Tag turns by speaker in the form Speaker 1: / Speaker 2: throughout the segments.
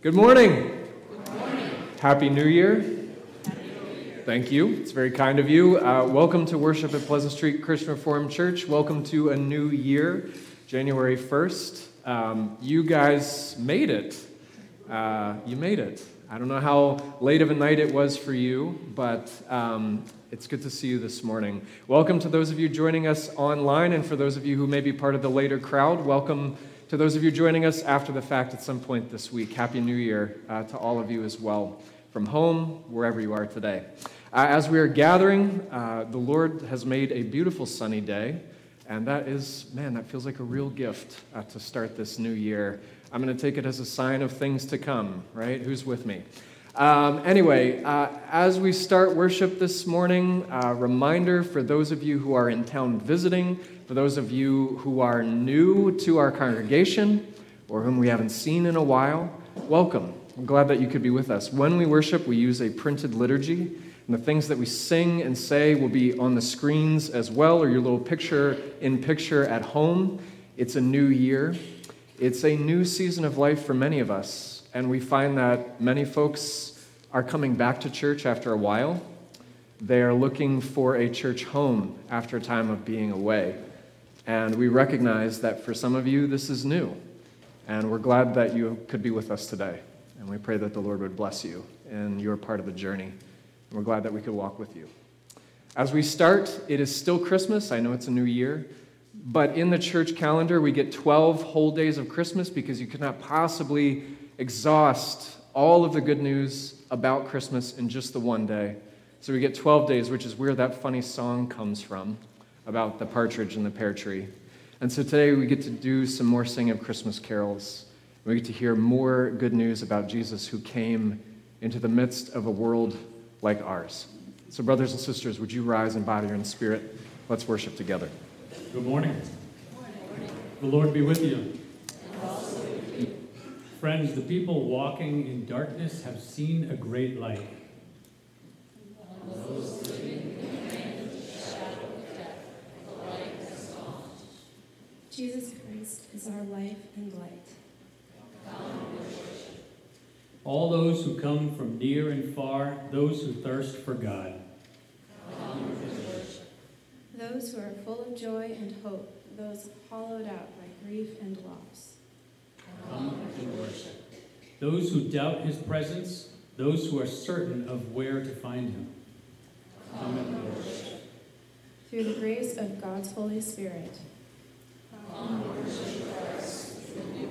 Speaker 1: Good morning. Happy New Year. Thank you. It's very kind of you. Uh, welcome to worship at Pleasant Street Christian Reformed Church. Welcome to a new year, January 1st. Um, you guys made it. Uh, you made it. I don't know how late of a night it was for you, but um, it's good to see you this morning. Welcome to those of you joining us online, and for those of you who may be part of the later crowd, welcome to those of you joining us after the fact at some point this week, Happy New Year uh, to all of you as well, from home, wherever you are today. Uh, as we are gathering, uh, the Lord has made a beautiful sunny day, and that is, man, that feels like a real gift uh, to start this new year. I'm going to take it as a sign of things to come, right? Who's with me? Um, anyway, uh, as we start worship this morning, a reminder for those of you who are in town visiting, for those of you who are new to our congregation or whom we haven't seen in a while, welcome. I'm glad that you could be with us. When we worship, we use a printed liturgy, and the things that we sing and say will be on the screens as well, or your little picture in picture at home. It's a new year, it's a new season of life for many of us, and we find that many folks are coming back to church after a while. They are looking for a church home after a time of being away. And we recognize that for some of you, this is new. And we're glad that you could be with us today. And we pray that the Lord would bless you in your part of the journey. And we're glad that we could walk with you. As we start, it is still Christmas. I know it's a new year. But in the church calendar, we get 12 whole days of Christmas because you cannot possibly exhaust all of the good news about Christmas in just the one day. So we get 12 days, which is where that funny song comes from about the partridge and the pear tree. And so today we get to do some more singing of Christmas carols. We get to hear more good news about Jesus who came into the midst of a world like ours. So, brothers and sisters, would you rise in body and spirit? Let's worship together.
Speaker 2: Good morning. The Lord be with you. Friends, the people walking in darkness have seen a great light.
Speaker 3: Jesus Christ is our life and light.
Speaker 2: All those who come from near and far, those who thirst for God.
Speaker 3: Those who are full of joy and hope, those hollowed out by grief and loss.
Speaker 2: Come and worship. Those who doubt his presence, those who are certain of where to find him. Come and worship.
Speaker 3: Through the grace of God's Holy Spirit,
Speaker 4: Light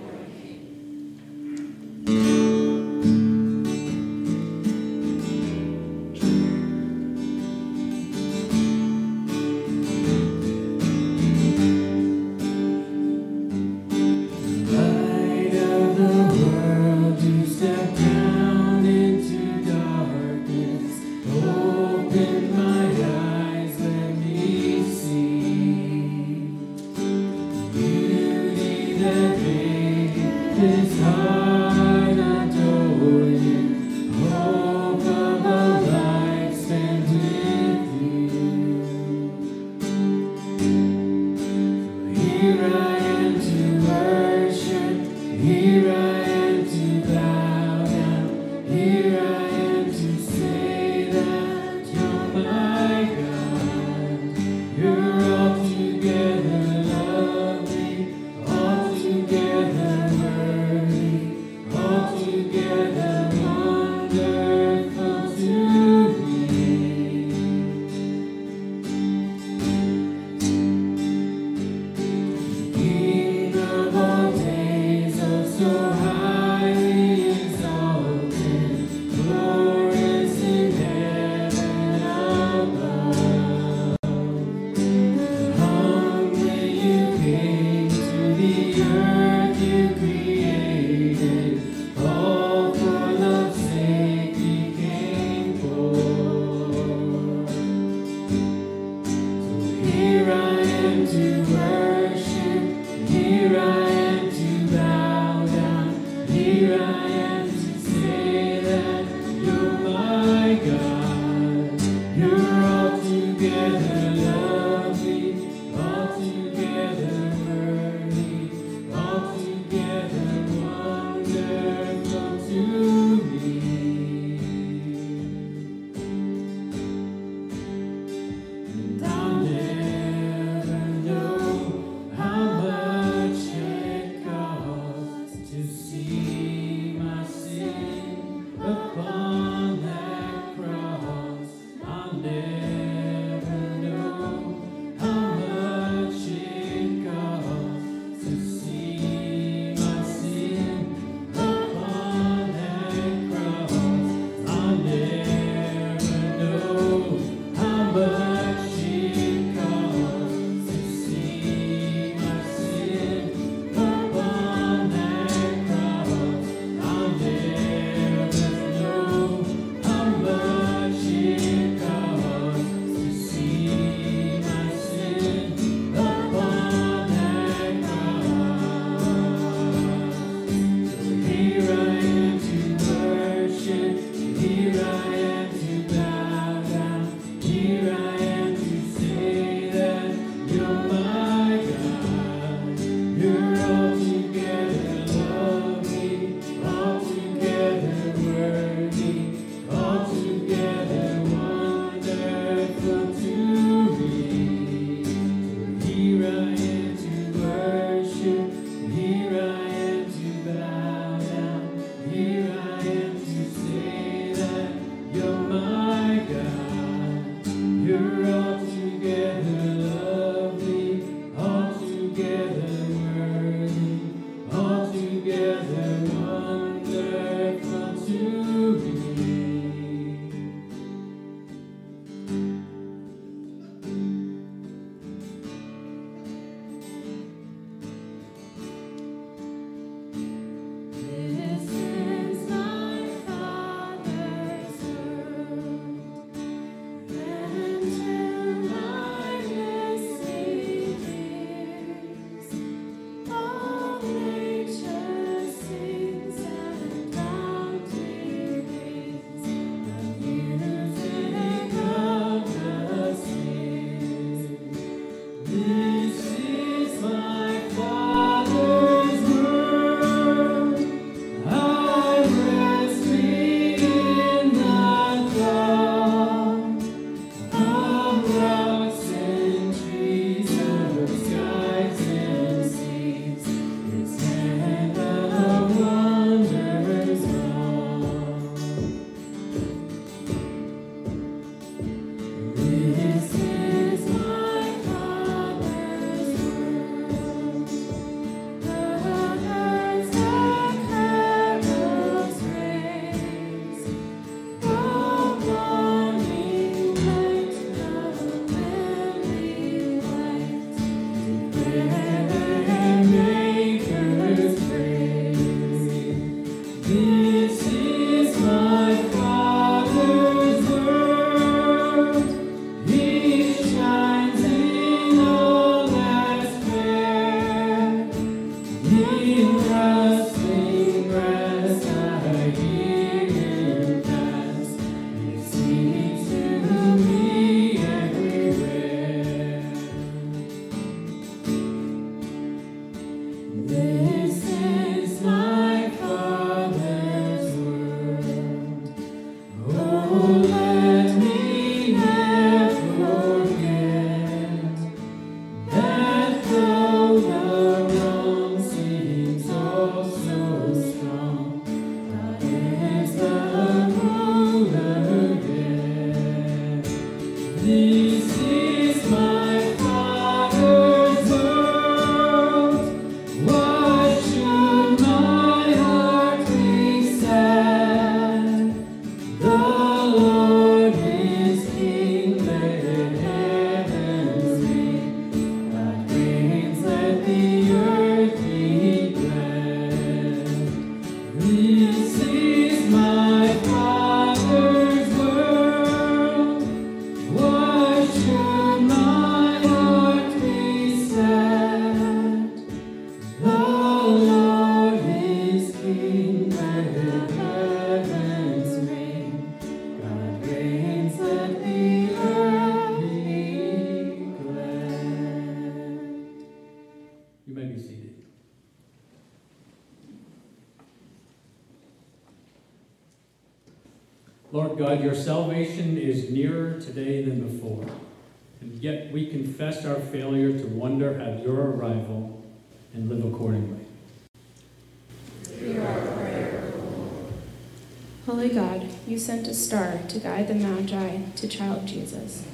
Speaker 3: star to guide the Magi to child Jesus.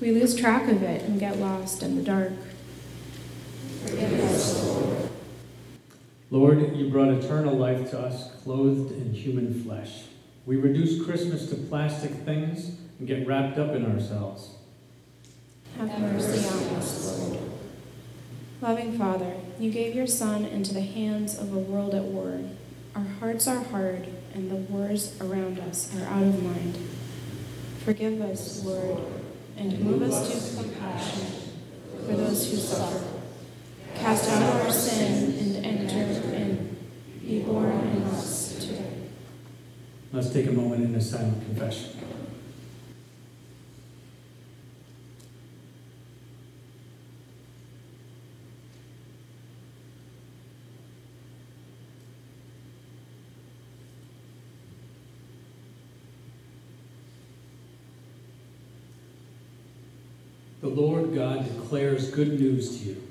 Speaker 3: We lose track of it and get lost in the dark. Lord.
Speaker 2: Lord, you brought eternal life to us, clothed in human flesh. We reduce Christmas to plastic things and get wrapped up in ourselves.
Speaker 3: Have mercy on us, Lord. Loving Father, you gave your Son into the hands of a world at war. Our hearts are hard, and the wars around us are out of mind. Forgive us, Lord, and move us to compassion for those who suffer. Cast out our sin and enter in. Be born in us today.
Speaker 2: Let's take a moment in a silent confession. Lord God declares good news to you.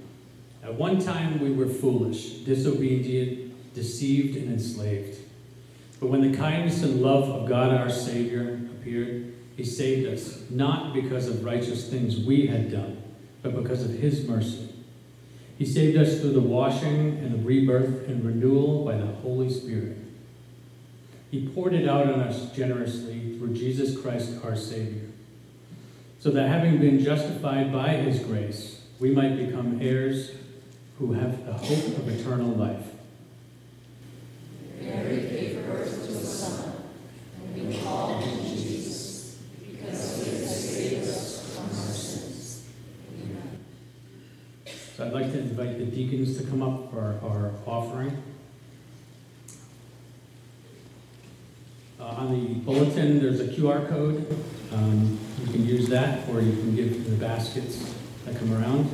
Speaker 2: At one time we were foolish, disobedient, deceived, and enslaved. But when the kindness and love of God our Savior appeared, he saved us, not because of righteous things we had done, but because of his mercy. He saved us through the washing and the rebirth and renewal by the Holy Spirit. He poured it out on us generously through Jesus Christ our Savior, so that having been justified by his grace, we might become heirs who have the hope of eternal life. Mary gave birth to a son, and we call him Jesus, because he has saved us from our sins. Amen. So I'd like to invite the deacons to come up for our offering. Uh, on the bulletin, there's a QR code. Um, you can use that, or you can give the baskets that come around.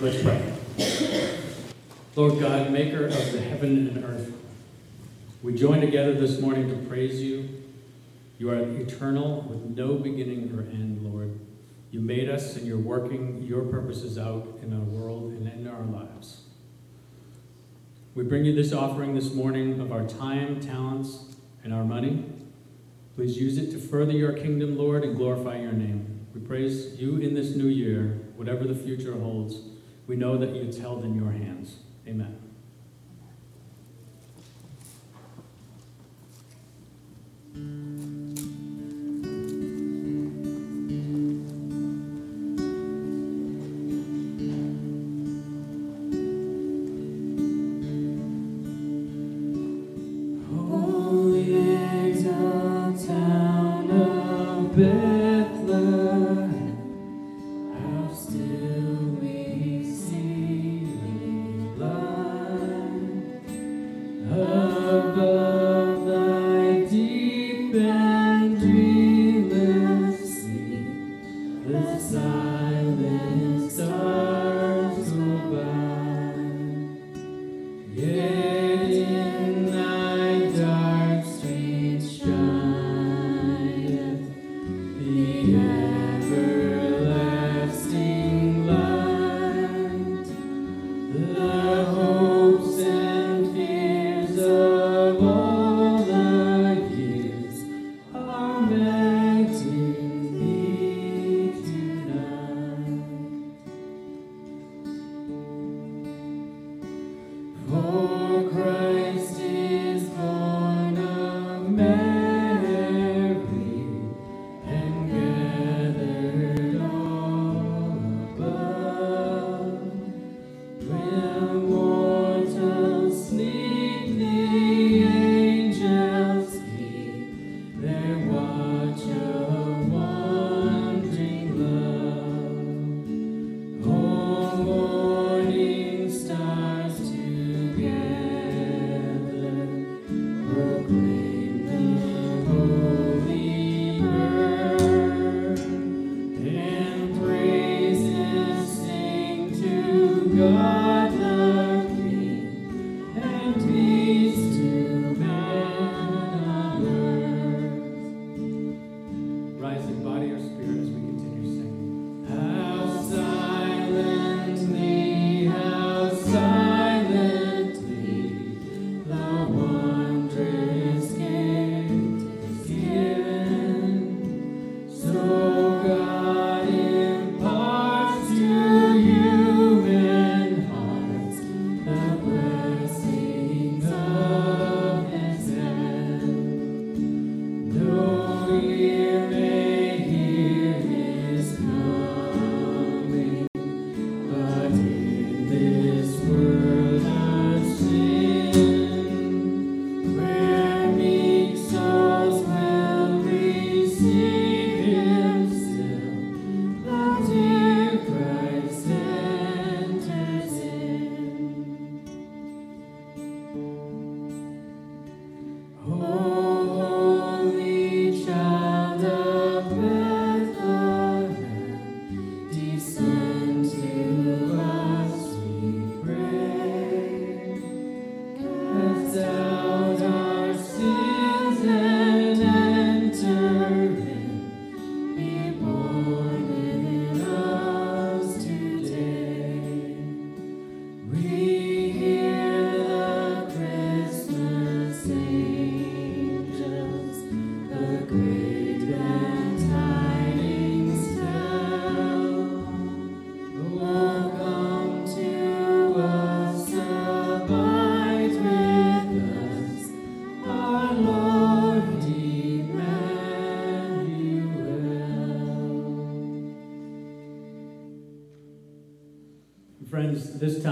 Speaker 2: Let's pray. Lord God, maker of the heaven and earth, we join together this morning to praise you. You are eternal with no beginning or end, Lord. You made us and you're working your purposes out in our world and in our lives. We bring you this offering this morning of our time, talents, and our money. Please use it to further your kingdom, Lord, and glorify your name. We praise you in this new year, whatever the future holds. We know that it's held in your hands. Amen. this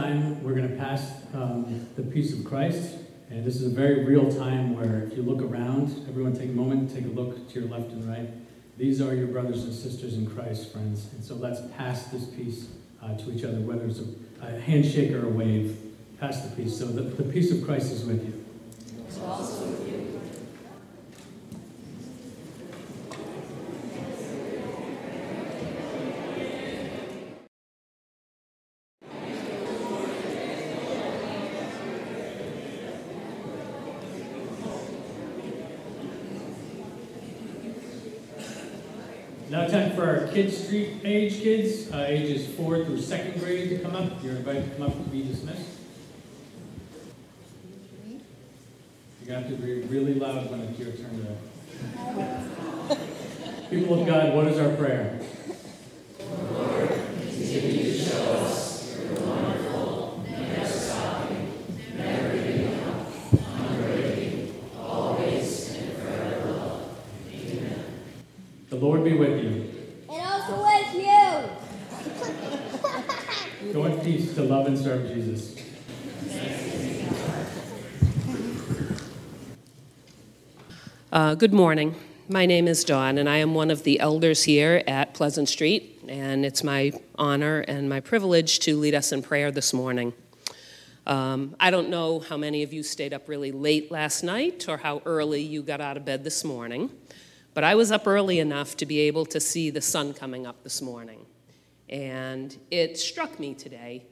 Speaker 2: time, we're going to pass um, the peace of Christ. And this is a very real time where if you look around, everyone take a moment, take a look to your left and right. These are your brothers and sisters in Christ, friends. And so let's pass this peace uh, to each other, whether it's a, a, handshake or a wave. Pass the peace. So the, the peace of Christ is with you.
Speaker 5: It's also with you.
Speaker 2: Now time for our Kids Street age kids, uh, ages four through second grade to come up. You're invited to come up to be dismissed. You have to be really loud when it's your turn to. People of God, what is our prayer?
Speaker 5: And.
Speaker 2: The Lord be with you.
Speaker 6: And also with you.
Speaker 2: Go in peace to love and serve Jesus.
Speaker 7: Uh, good morning. My name is Dawn, and I am one of the elders here at Pleasant Street, and it's my honor and my privilege to lead us in prayer this morning. Um, I don't know how many of you stayed up really late last night or how early you got out of bed this morning, but I was up early enough to be able to see the sun coming up this morning. And it struck me today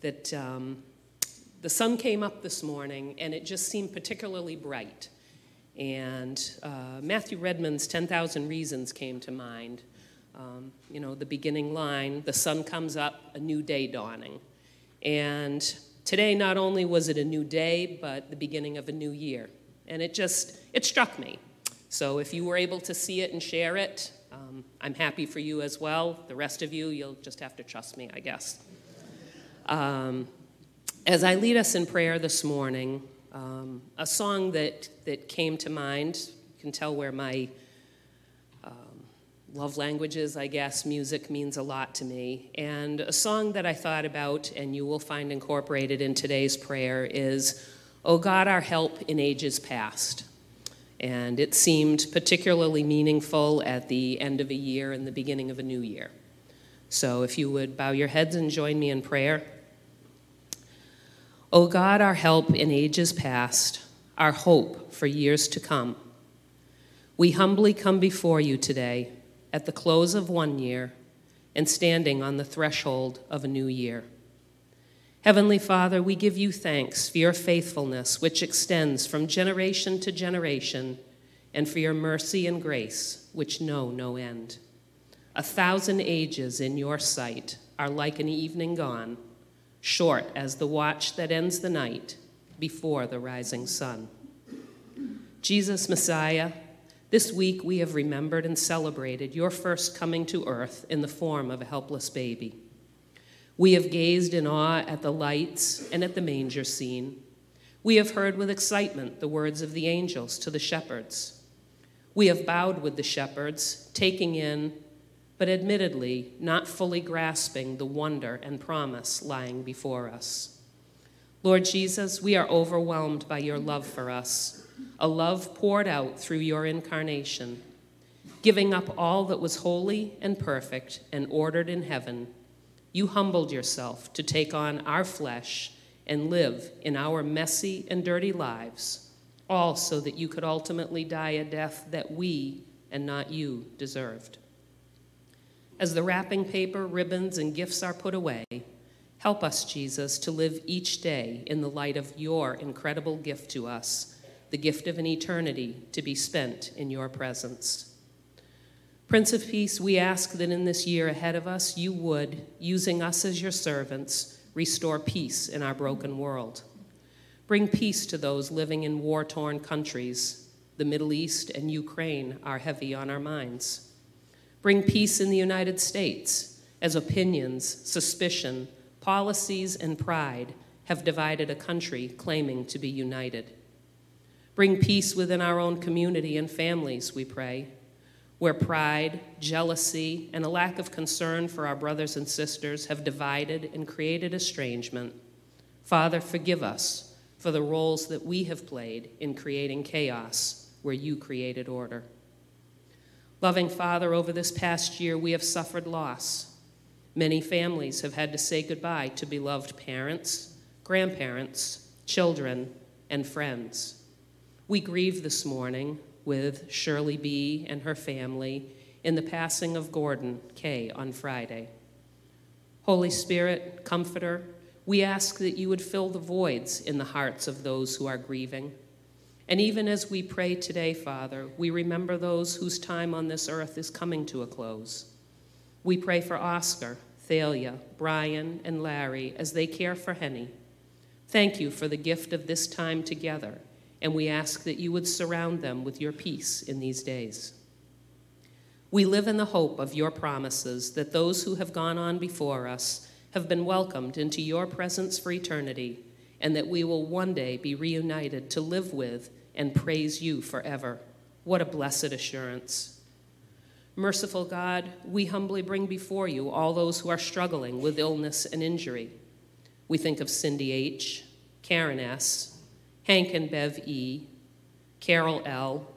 Speaker 7: that um, the sun came up this morning and it just seemed particularly bright. And uh, Matthew Redman's 10,000 Reasons came to mind. Um, you know, the beginning line, the sun comes up, a new day dawning. And today, not only was it a new day, but the beginning of a new year. And it just, it struck me. So if you were able to see it and share it, um, I'm happy for you as well. The rest of you, you'll just have to trust me, I guess. Um, as I lead us in prayer this morning, um, a song that, that came to mind, you can tell where my um, love language is, I guess. Music means a lot to me. And a song that I thought about, and you will find incorporated in today's prayer, is O God, our help in ages past. And it seemed particularly meaningful at the end of a year and the beginning of a new year. So if you would bow your heads and join me in prayer. O God, our help in ages past, our hope for years to come, we humbly come before you today at the close of one year and standing on the threshold of a new year. Heavenly Father, we give you thanks for your faithfulness, which extends from generation to generation, and for your mercy and grace, which know no end. A thousand ages in your sight are like an evening gone, short as the watch that ends the night before the rising sun. Jesus, Messiah, this week we have remembered and celebrated your first coming to earth in the form of a helpless baby. We have gazed in awe at the lights and at the manger scene. We have heard with excitement the words of the angels to the shepherds. We have bowed with the shepherds, taking in, but admittedly not fully grasping the wonder and promise lying before us. Lord Jesus, we are overwhelmed by your love for us, a love poured out through your incarnation, giving up all that was holy and perfect and ordered in heaven you humbled yourself to take on our flesh and live in our messy and dirty lives, all so that you could ultimately die a death that we and not you deserved. As the wrapping paper, ribbons, and gifts are put away, help us, Jesus, to live each day in the light of your incredible gift to us, the gift of an eternity to be spent in your presence. Prince of Peace, we ask that in this year ahead of us, you would, using us as your servants, restore peace in our broken world. Bring peace to those living in war torn countries. The Middle East and Ukraine are heavy on our minds. Bring peace in the United States as opinions, suspicion, policies, and pride have divided a country claiming to be united. Bring peace within our own community and families, we pray where pride, jealousy, and a lack of concern for our brothers and sisters have divided and created estrangement. Father, forgive us for the roles that we have played in creating chaos where you created order. Loving Father, over this past year, we have suffered loss. Many families have had to say goodbye to beloved parents, grandparents, children, and friends. We grieve this morning with Shirley B. and her family in the passing of Gordon K. on Friday. Holy Spirit, Comforter, we ask that you would fill the voids in the hearts of those who are grieving. And even as we pray today, Father, we remember those whose time on this earth is coming to a close. We pray for Oscar, Thalia, Brian, and Larry as they care for Henny. Thank you for the gift of this time together, and we ask that you would surround them with your peace in these days. We live in the hope of your promises that those who have gone on before us have been welcomed into your presence for eternity, and that we will one day be reunited to live with and praise you forever. What a blessed assurance. Merciful God, we humbly bring before you all those who are struggling with illness and injury. We think of Cindy H., Karen S., Hank and Bev E., Carol L.,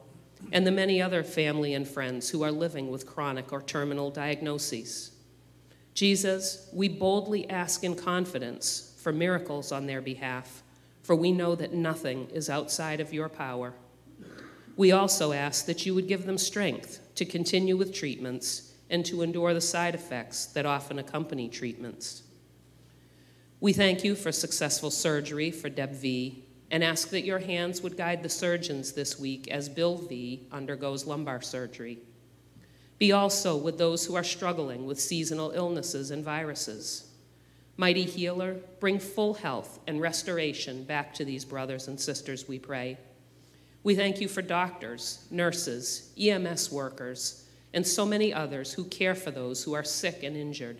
Speaker 7: and the many other family and friends who are living with chronic or terminal diagnoses. Jesus, we boldly ask in confidence for miracles on their behalf, for we know that nothing is outside of your power. We also ask that you would give them strength to continue with treatments and to endure the side effects that often accompany treatments. We thank you for successful surgery for Deb V and ask that your hands would guide the surgeons this week as Bill V undergoes lumbar surgery. Be also with those who are struggling with seasonal illnesses and viruses. Mighty healer, bring full health and restoration back to these brothers and sisters, we pray. We thank you for doctors, nurses, EMS workers, and so many others who care for those who are sick and injured.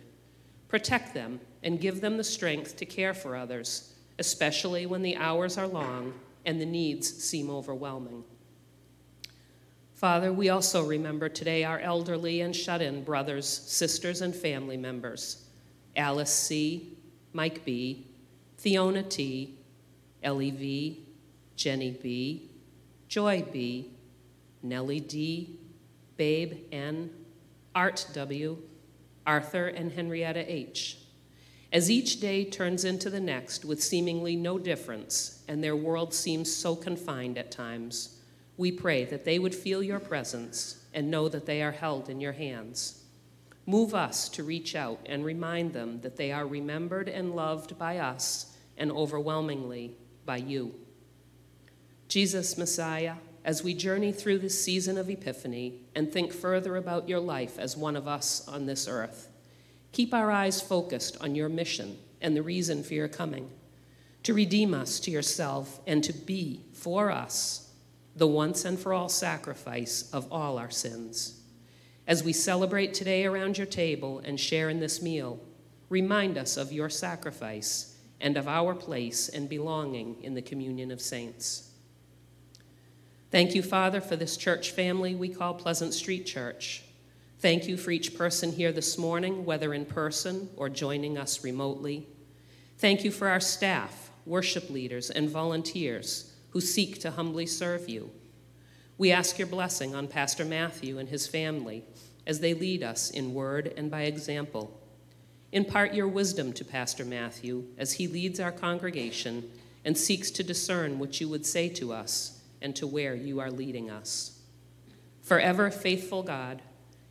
Speaker 7: Protect them and give them the strength to care for others, especially when the hours are long and the needs seem overwhelming. Father, we also remember today our elderly and shut in brothers, sisters, and family members Alice C., Mike B., Fiona T., Ellie V., Jenny B., Joy B., Nellie D., Babe N., Art W., Arthur and Henrietta H. As each day turns into the next with seemingly no difference, and their world seems so confined at times, we pray that they would feel your presence and know that they are held in your hands. Move us to reach out and remind them that they are remembered and loved by us and overwhelmingly by you. Jesus, Messiah, as we journey through this season of Epiphany and think further about your life as one of us on this earth, keep our eyes focused on your mission and the reason for your coming to redeem us to yourself and to be for us the once and for all sacrifice of all our sins. As we celebrate today around your table and share in this meal, remind us of your sacrifice and of our place and belonging in the communion of saints. Thank you, Father, for this church family we call Pleasant Street Church. Thank you for each person here this morning, whether in person or joining us remotely. Thank you for our staff, worship leaders, and volunteers who seek to humbly serve you. We ask your blessing on Pastor Matthew and his family as they lead us in word and by example. Impart your wisdom to Pastor Matthew as he leads our congregation and seeks to discern what you would say to us and to where you are leading us. Forever faithful God,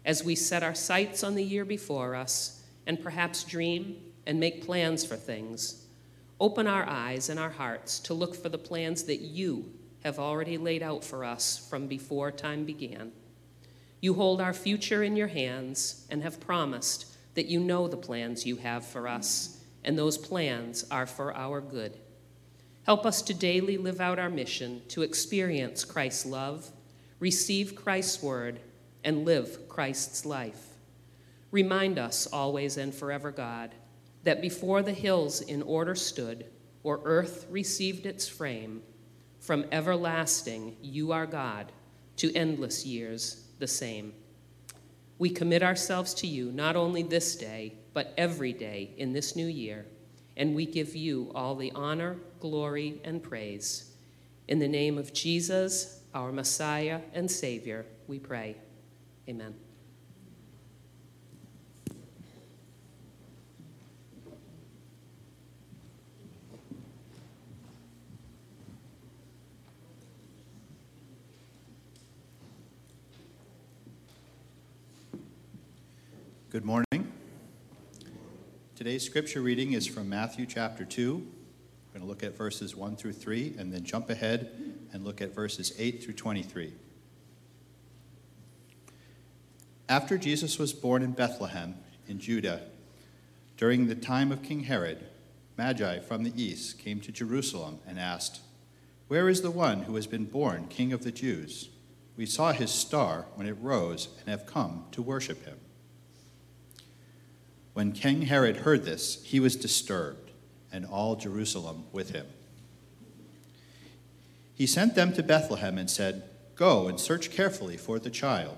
Speaker 7: as we set our sights on the year before us and perhaps dream and make plans for things, open our eyes and our hearts to look for the plans that you have already laid out for us from before time began. You hold our future in your hands and have promised that you know the plans you have for us, and those plans are for our good. Help us to daily live out our mission to experience Christ's love, receive Christ's word, and live Christ's life. Remind us always and forever, God, that before the hills in order stood, or earth received its frame, from everlasting you are God, to endless years the same. We commit ourselves to you not only this day, but every day in this new year, and we give you all the honor, glory, and praise. In the name of Jesus, our Messiah and Savior, we pray. Amen.
Speaker 8: Good morning. Today's scripture reading is from Matthew chapter 2. We're going to look at verses 1 through 3 and then jump ahead and look at verses 8 through 23. After Jesus was born in Bethlehem in Judah, during the time of King Herod, Magi from the east came to Jerusalem and asked, Where is the one who has been born King of the Jews? We saw his star when it rose and have come to worship him. When King Herod heard this, he was disturbed, and all Jerusalem with him. He sent them to Bethlehem and said, Go and search carefully for the child.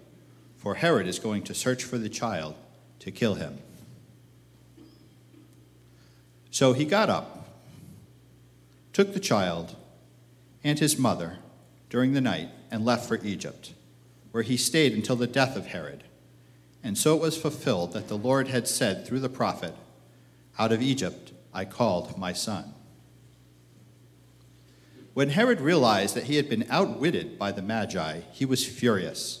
Speaker 8: for Herod is going to search for the child to kill him. So he got up, took the child and his mother during the night, and left for Egypt, where he stayed until the death of Herod. And so it was fulfilled that the Lord had said through the prophet, out of Egypt I called my son. When Herod realized that he had been outwitted by the Magi, he was furious,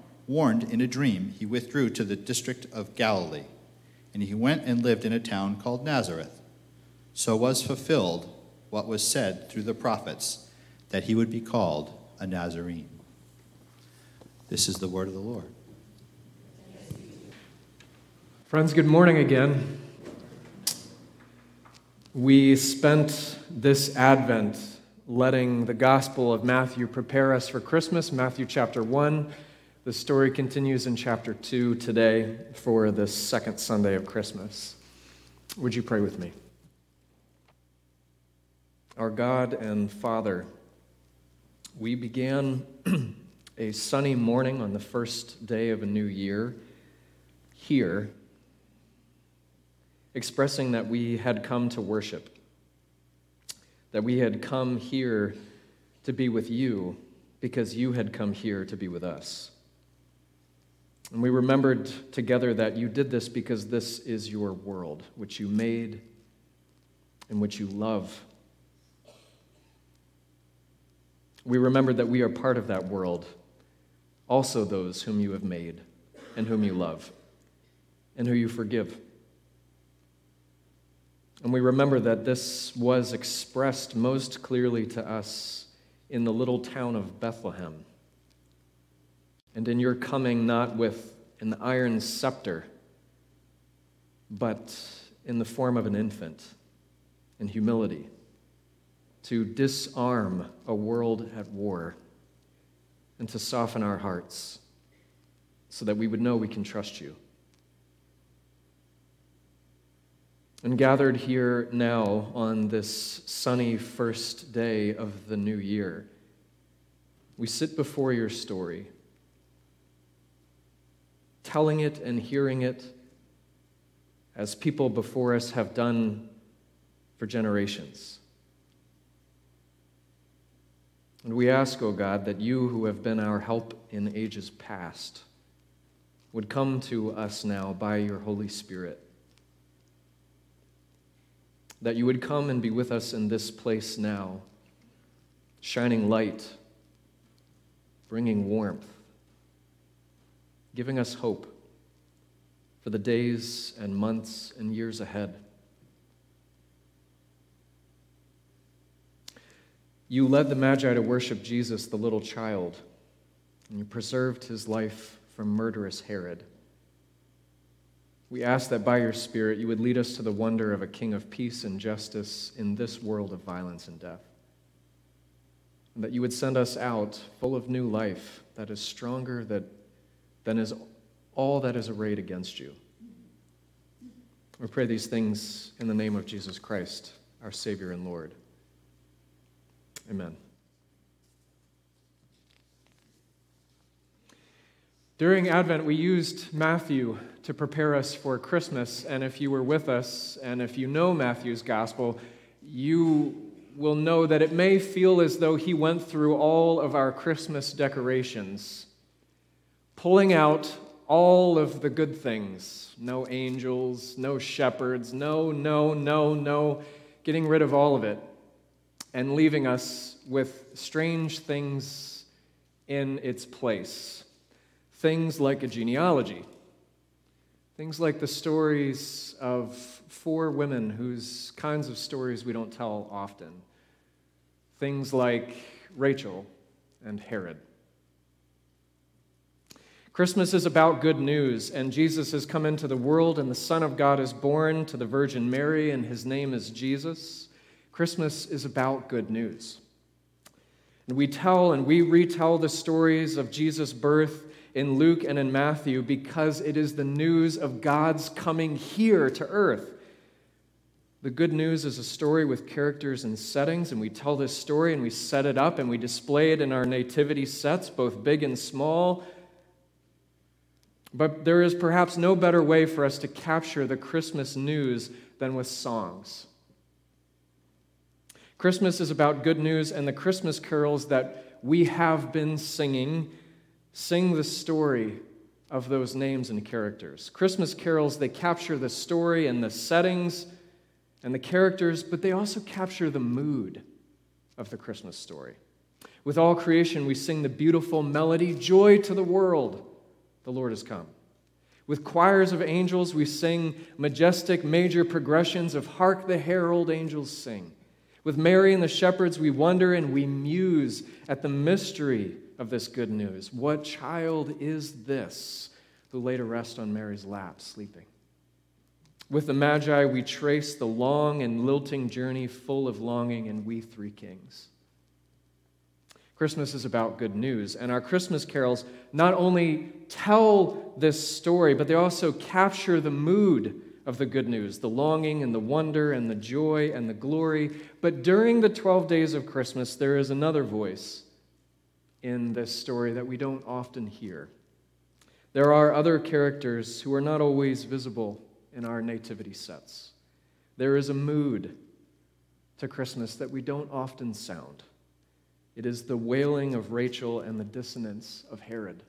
Speaker 8: warned in a dream, he withdrew to the district of Galilee, and he went and lived in a town called Nazareth. So was fulfilled what was said through the prophets, that he would be called a Nazarene. This is the word of the Lord.
Speaker 1: Friends, good morning again. We spent this Advent letting the Gospel of Matthew prepare us for Christmas, Matthew chapter 1. The story continues in chapter 2 today for the second Sunday of Christmas. Would you pray with me? Our God and Father, we began a sunny morning on the first day of a new year here expressing that we had come to worship, that we had come here to be with you because you had come here to be with us. And we remembered together that you did this because this is your world, which you made and which you love. We remembered that we are part of that world, also those whom you have made and whom you love. and who you forgive. And we remember that this was expressed most clearly to us in the little town of Bethlehem. And in your coming, not with an iron scepter, but in the form of an infant, in humility, to disarm a world at war and to soften our hearts so that we would know we can trust you. And gathered here now on this sunny first day of the new year, we sit before your story, telling it and hearing it as people before us have done for generations. And we ask, O oh God, that you who have been our help in ages past would come to us now by your Holy Spirit that you would come and be with us in this place now, shining light, bringing warmth, giving us hope for the days and months and years ahead. You led the Magi to worship Jesus, the little child, and you preserved his life from murderous Herod. We ask that by your Spirit you would lead us to the wonder of a King of peace and justice in this world of violence and death. And that you would send us out full of new life that is stronger that, than is all that is arrayed against you. We pray these things in the name of Jesus Christ, our Savior and Lord. Amen. During Advent, we used Matthew to prepare us for Christmas. And if you were with us, and if you know Matthew's gospel, you will know that it may feel as though he went through all of our Christmas decorations, pulling out all of the good things no angels, no shepherds, no, no, no, no, getting rid of all of it, and leaving us with strange things in its place. Things like a genealogy Things like the stories of four women whose kinds of stories we don't tell often. Things like Rachel and Herod. Christmas is about good news, and Jesus has come into the world, and the Son of God is born to the Virgin Mary, and his name is Jesus. Christmas is about good news. And we tell and we retell the stories of Jesus' birth in Luke and in Matthew because it is the news of God's coming here to earth. The good news is a story with characters and settings, and we tell this story and we set it up and we display it in our nativity sets, both big and small. But there is perhaps no better way for us to capture the Christmas news than with songs. Christmas is about good news, and the Christmas carols that we have been singing sing the story of those names and characters. Christmas carols, they capture the story and the settings and the characters, but they also capture the mood of the Christmas story. With all creation, we sing the beautiful melody, Joy to the world, the Lord has come. With choirs of angels, we sing majestic major progressions of Hark the Herald Angels Sing. With Mary and the shepherds, we wonder and we muse at the mystery of this good news. What child is this who laid rest on Mary's lap, sleeping? With the Magi, we trace the long and lilting journey full of longing and We Three Kings. Christmas is about good news, and our Christmas carols not only tell this story, but they also capture the mood of the good news the longing and the wonder and the joy and the glory. But during the 12 days of Christmas, there is another voice in this story that we don't often hear. There are other characters who are not always visible in our nativity sets. There is a mood to Christmas that we don't often sound. It is the wailing of Rachel and the dissonance of Herod.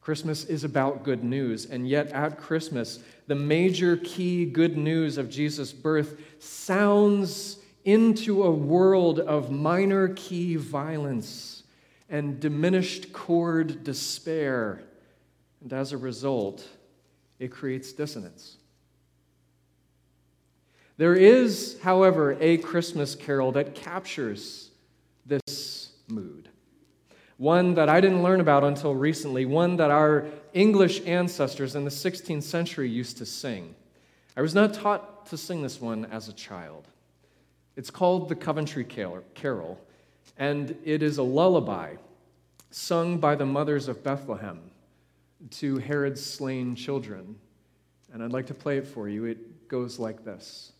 Speaker 1: Christmas is about good news, and yet at Christmas, the major key good news of Jesus' birth sounds into a world of minor key violence and diminished chord despair. And as a result, it creates dissonance. There is, however, a Christmas carol that captures this mood. One that I didn't learn about until recently, one that our English ancestors in the 16th century used to sing. I was not taught to sing this one as a child. It's called the Coventry Carol, and it is a lullaby sung by the mothers of Bethlehem to Herod's slain children. And I'd like to play it for you. It goes like this.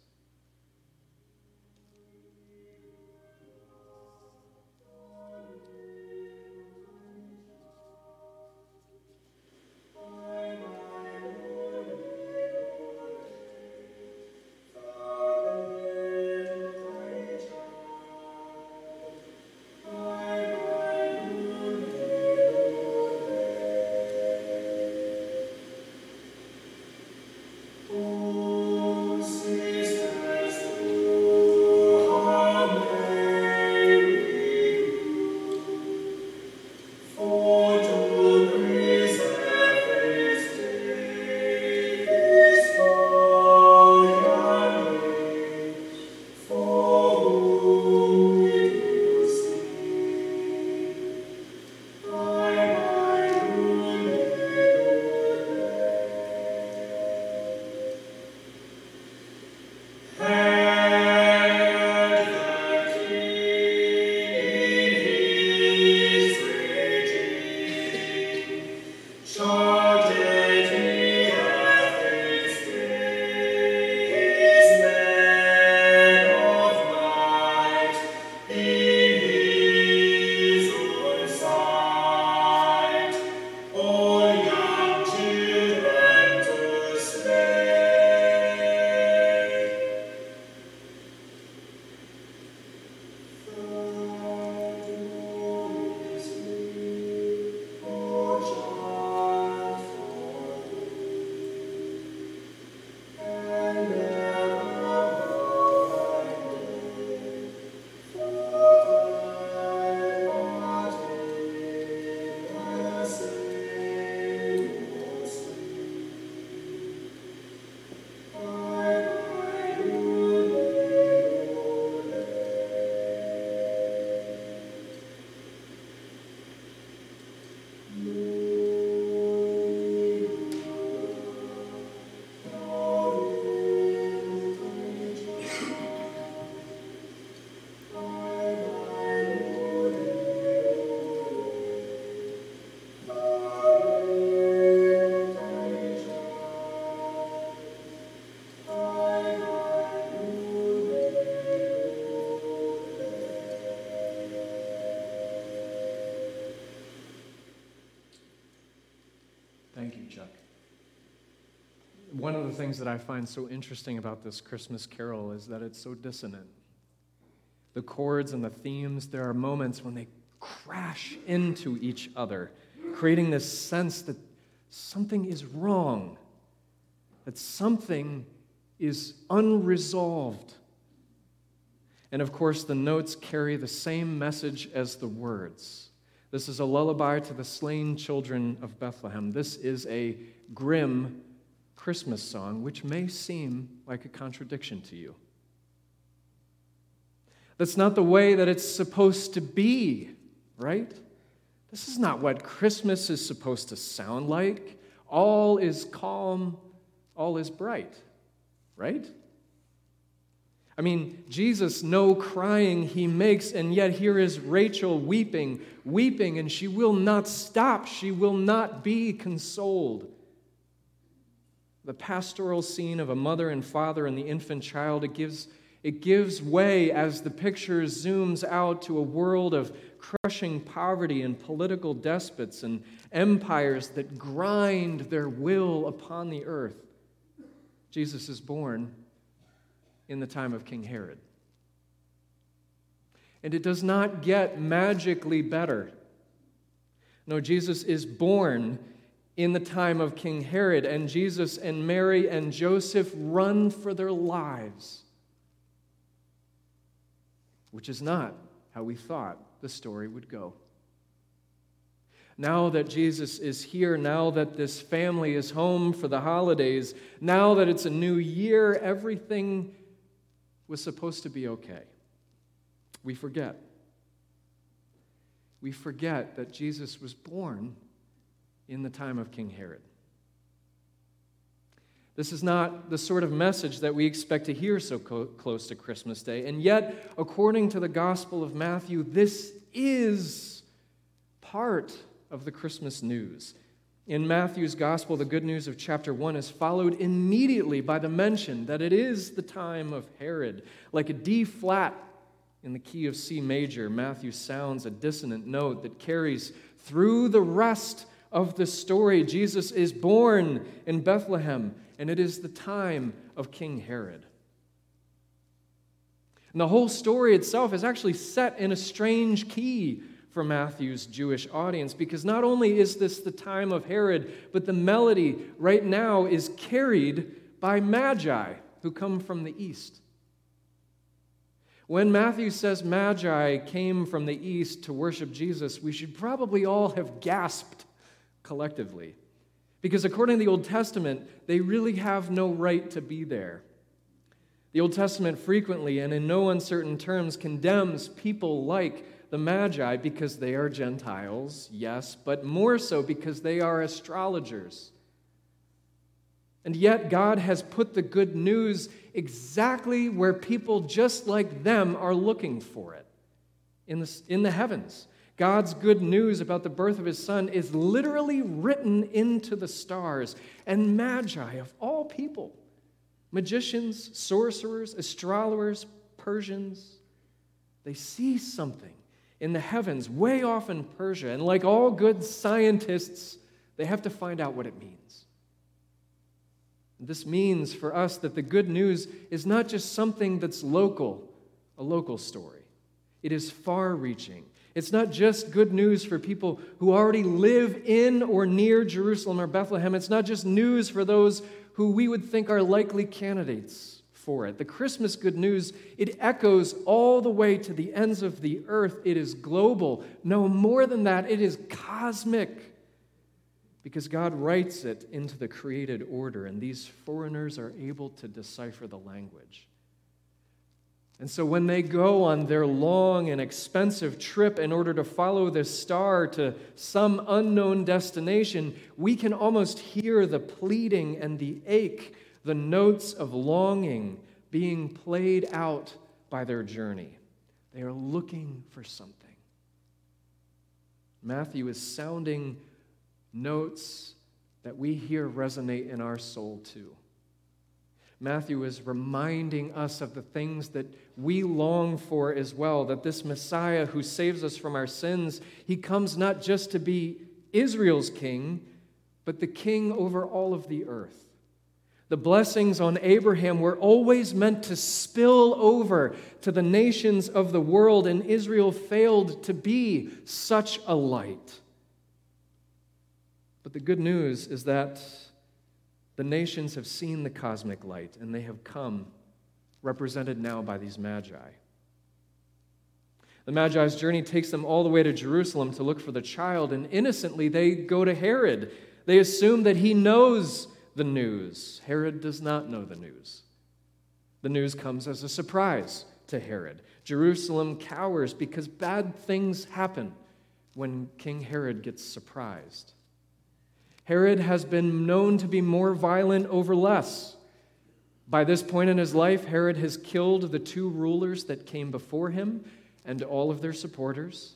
Speaker 1: The things that I find so interesting about this Christmas carol is that it's so dissonant. The chords and the themes, there are moments when they crash into each other, creating this sense that something is wrong, that something is unresolved. And of course, the notes carry the same message as the words. This is a lullaby to the slain children of Bethlehem. This is a grim Christmas song, which may seem like a contradiction to you. That's not the way that it's supposed to be, right? This is not what Christmas is supposed to sound like. All is calm, all is bright, right? I mean, Jesus, no crying he makes, and yet here is Rachel weeping, weeping, and she will not stop. She will not be consoled the pastoral scene of a mother and father and the infant child, it gives, it gives way as the picture zooms out to a world of crushing poverty and political despots and empires that grind their will upon the earth. Jesus is born in the time of King Herod. And it does not get magically better. No, Jesus is born in the time of King Herod, and Jesus and Mary and Joseph run for their lives, which is not how we thought the story would go. Now that Jesus is here, now that this family is home for the holidays, now that it's a new year, everything was supposed to be okay. We forget. We forget that Jesus was born in the time of King Herod. This is not the sort of message that we expect to hear so co- close to Christmas Day. And yet, according to the Gospel of Matthew, this is part of the Christmas news. In Matthew's Gospel, the good news of chapter 1 is followed immediately by the mention that it is the time of Herod. Like a D flat in the key of C major, Matthew sounds a dissonant note that carries through the rest of the story. Jesus is born in Bethlehem and it is the time of King Herod. And the whole story itself is actually set in a strange key for Matthew's Jewish audience because not only is this the time of Herod, but the melody right now is carried by magi who come from the east. When Matthew says magi came from the east to worship Jesus, we should probably all have gasped collectively. Because according to the Old Testament, they really have no right to be there. The Old Testament frequently and in no uncertain terms condemns people like the Magi because they are Gentiles, yes, but more so because they are astrologers. And yet, God has put the good news exactly where people just like them are looking for it in the, in the heavens. God's good news about the birth of his son is literally written into the stars. And magi, of all people, magicians, sorcerers, astrologers, Persians, they see something in the heavens, way off in Persia. And like all good scientists, they have to find out what it means. This means for us that the good news is not just something that's local, a local story. It is far reaching. It's not just good news for people who already live in or near Jerusalem or Bethlehem. It's not just news for those who we would think are likely candidates for it. The Christmas good news, it echoes all the way to the ends of the earth. It is global. No more than that, it is cosmic. Because God writes it into the created order, and these foreigners are able to decipher the language. And so when they go on their long and expensive trip in order to follow this star to some unknown destination, we can almost hear the pleading and the ache, the notes of longing being played out by their journey. They are looking for something. Matthew is sounding notes that we hear resonate in our soul too. Matthew is reminding us of the things that we long for as well that this Messiah who saves us from our sins, he comes not just to be Israel's king, but the king over all of the earth. The blessings on Abraham were always meant to spill over to the nations of the world, and Israel failed to be such a light. But the good news is that the nations have seen the cosmic light, and they have come, represented now by these magi. The Magi's journey takes them all the way to Jerusalem to look for the child, and innocently they go to Herod. They assume that he knows the news. Herod does not know the news. The news comes as a surprise to Herod. Jerusalem cowers because bad things happen when King Herod gets surprised. Herod has been known to be more violent over less. By this point in his life, Herod has killed the two rulers that came before him and all of their supporters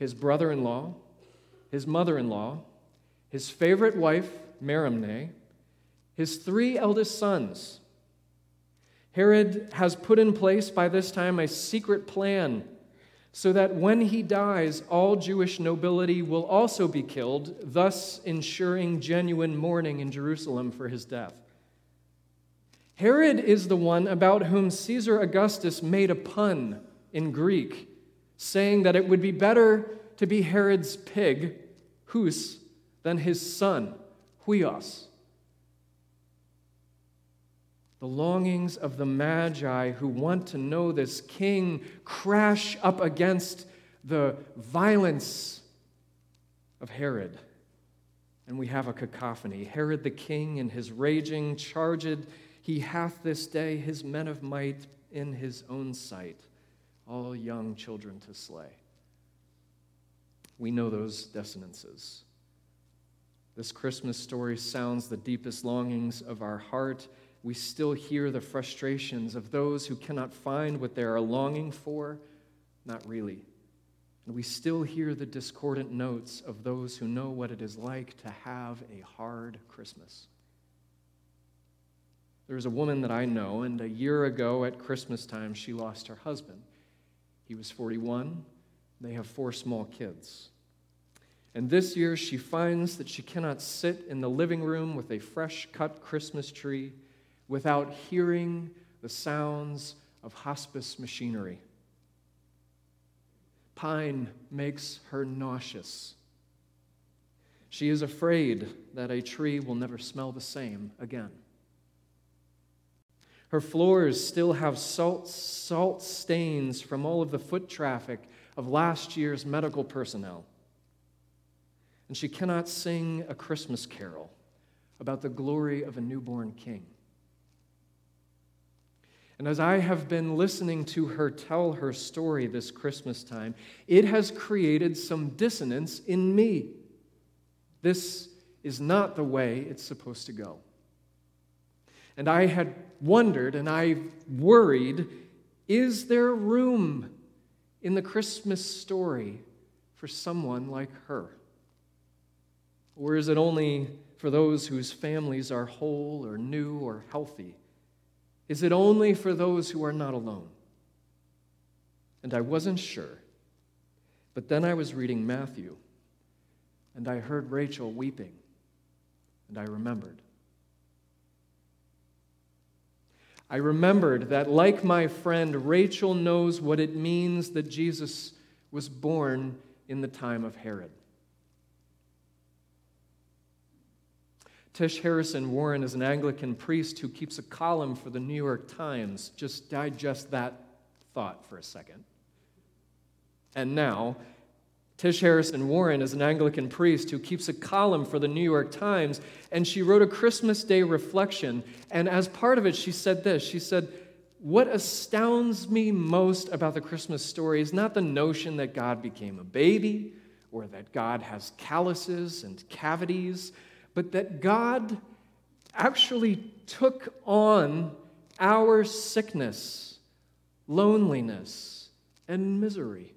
Speaker 1: his brother in law, his mother in law, his favorite wife, Mariamne, his three eldest sons. Herod has put in place by this time a secret plan so that when he dies, all Jewish nobility will also be killed, thus ensuring genuine mourning in Jerusalem for his death. Herod is the one about whom Caesar Augustus made a pun in Greek, saying that it would be better to be Herod's pig, Hus, than his son, Huios. The longings of the Magi who want to know this king crash up against the violence of Herod. And we have a cacophony. Herod the king in his raging charged, he hath this day his men of might in his own sight, all young children to slay. We know those dissonances. This Christmas story sounds the deepest longings of our heart. We still hear the frustrations of those who cannot find what they are longing for. Not really. And we still hear the discordant notes of those who know what it is like to have a hard Christmas. There's a woman that I know, and a year ago at Christmas time, she lost her husband. He was 41. They have four small kids. And this year, she finds that she cannot sit in the living room with a fresh cut Christmas tree without hearing the sounds of hospice machinery. Pine makes her nauseous. She is afraid that a tree will never smell the same again. Her floors still have salt, salt stains from all of the foot traffic of last year's medical personnel and she cannot sing a Christmas carol about the glory of a newborn king. And as I have been listening to her tell her story this Christmas time, it has created some dissonance in me. This is not the way it's supposed to go. And I had wondered and I worried is there room in the Christmas story for someone like her? Or is it only for those whose families are whole or new or healthy? Is it only for those who are not alone? And I wasn't sure. But then I was reading Matthew, and I heard Rachel weeping, and I remembered. I remembered that, like my friend, Rachel knows what it means that Jesus was born in the time of Herod. Tish Harrison Warren is an Anglican priest who keeps a column for the New York Times. Just digest that thought for a second. And now, Tish Harrison Warren is an Anglican priest who keeps a column for the New York Times, and she wrote a Christmas Day reflection. And as part of it, she said this She said, What astounds me most about the Christmas story is not the notion that God became a baby or that God has calluses and cavities but that God actually took on our sickness, loneliness, and misery.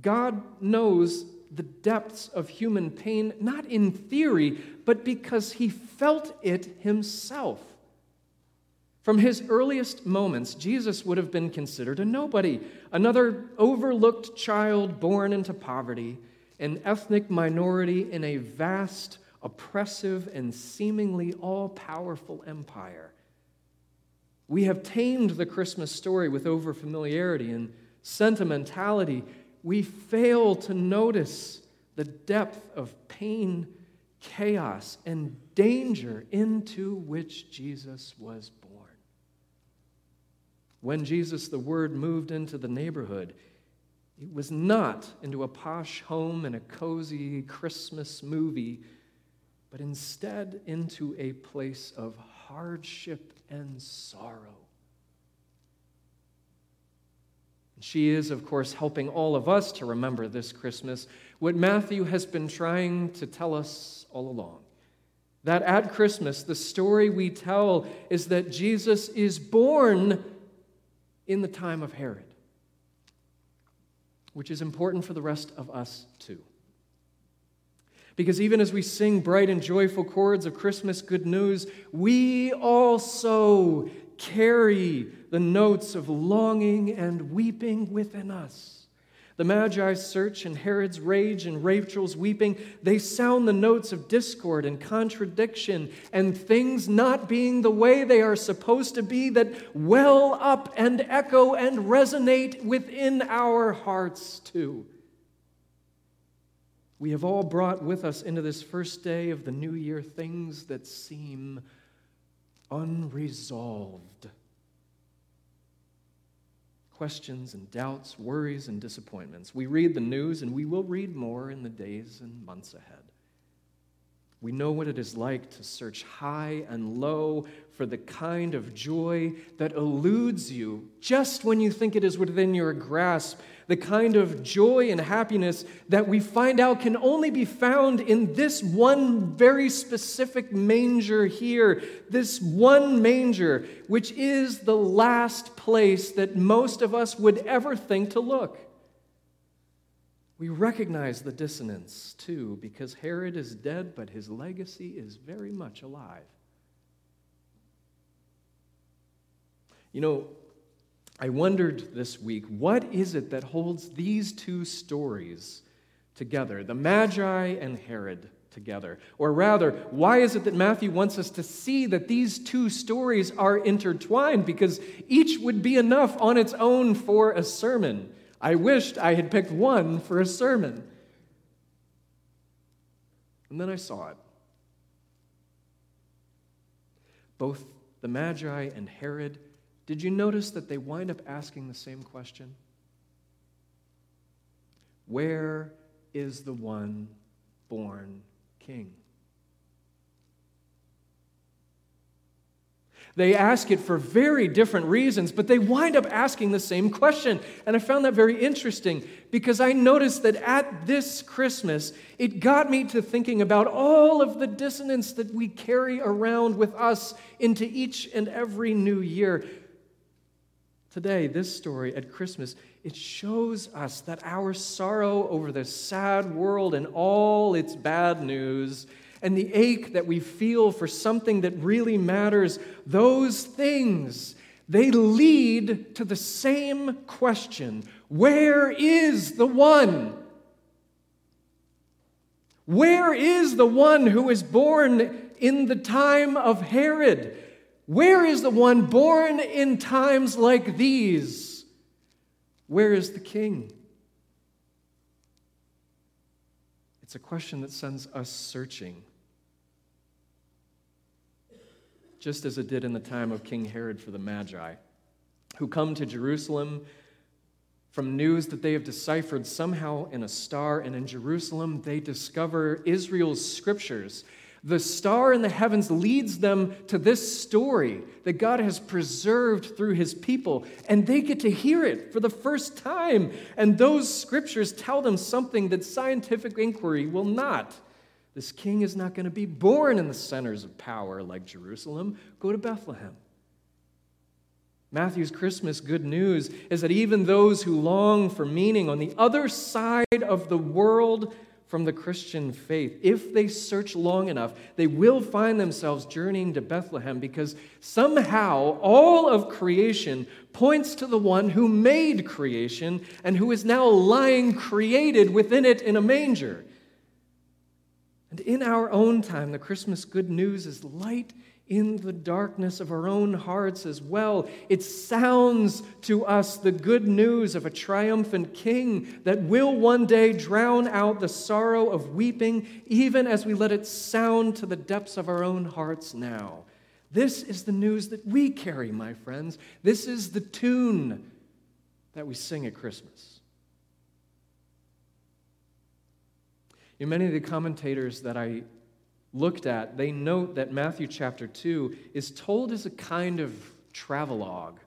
Speaker 1: God knows the depths of human pain, not in theory, but because he felt it himself. From his earliest moments, Jesus would have been considered a nobody, another overlooked child born into poverty an ethnic minority in a vast, oppressive, and seemingly all powerful empire. We have tamed the Christmas story with overfamiliarity and sentimentality. We fail to notice the depth of pain, chaos, and danger into which Jesus was born. When Jesus, the Word, moved into the neighborhood, it was not into a posh home and a cozy Christmas movie, but instead into a place of hardship and sorrow. She is, of course, helping all of us to remember this Christmas what Matthew has been trying to tell us all along. That at Christmas, the story we tell is that Jesus is born in the time of Herod which is important for the rest of us too. Because even as we sing bright and joyful chords of Christmas good news, we also carry the notes of longing and weeping within us. The Magi's search and Herod's rage and Rachel's weeping, they sound the notes of discord and contradiction and things not being the way they are supposed to be that well up and echo and resonate within our hearts too. We have all brought with us into this first day of the new year things that seem unresolved questions and doubts, worries and disappointments. We read the news, and we will read more in the days and months ahead. We know what it is like to search high and low for the kind of joy that eludes you just when you think it is within your grasp, the kind of joy and happiness that we find out can only be found in this one very specific manger here, this one manger, which is the last place that most of us would ever think to look. We recognize the dissonance, too, because Herod is dead, but his legacy is very much alive. You know, I wondered this week what is it that holds these two stories together, the Magi and Herod together? Or rather, why is it that Matthew wants us to see that these two stories are intertwined? Because each would be enough on its own for a sermon. I wished I had picked one for a sermon. And then I saw it. Both the Magi and Herod, did you notice that they wind up asking the same question? Where is the one born king? They ask it for very different reasons, but they wind up asking the same question. And I found that very interesting because I noticed that at this Christmas, it got me to thinking about all of the dissonance that we carry around with us into each and every new year. Today, this story at Christmas, it shows us that our sorrow over this sad world and all its bad news and the ache that we feel for something that really matters, those things, they lead to the same question Where is the one? Where is the one who is born in the time of Herod? Where is the one born in times like these? Where is the king? It's a question that sends us searching just as it did in the time of King Herod for the Magi, who come to Jerusalem from news that they have deciphered somehow in a star, and in Jerusalem they discover Israel's scriptures. The star in the heavens leads them to this story that God has preserved through his people, and they get to hear it for the first time. And those scriptures tell them something that scientific inquiry will not. This king is not going to be born in the centers of power like Jerusalem. Go to Bethlehem. Matthew's Christmas good news is that even those who long for meaning on the other side of the world from the Christian faith, if they search long enough, they will find themselves journeying to Bethlehem because somehow all of creation points to the one who made creation and who is now lying created within it in a manger. And in our own time, the Christmas good news is light in the darkness of our own hearts as well. It sounds to us the good news of a triumphant king that will one day drown out the sorrow of weeping, even as we let it sound to the depths of our own hearts now. This is the news that we carry, my friends. This is the tune that we sing at Christmas. In many of the commentators that I looked at, they note that Matthew chapter 2 is told as a kind of travelogue.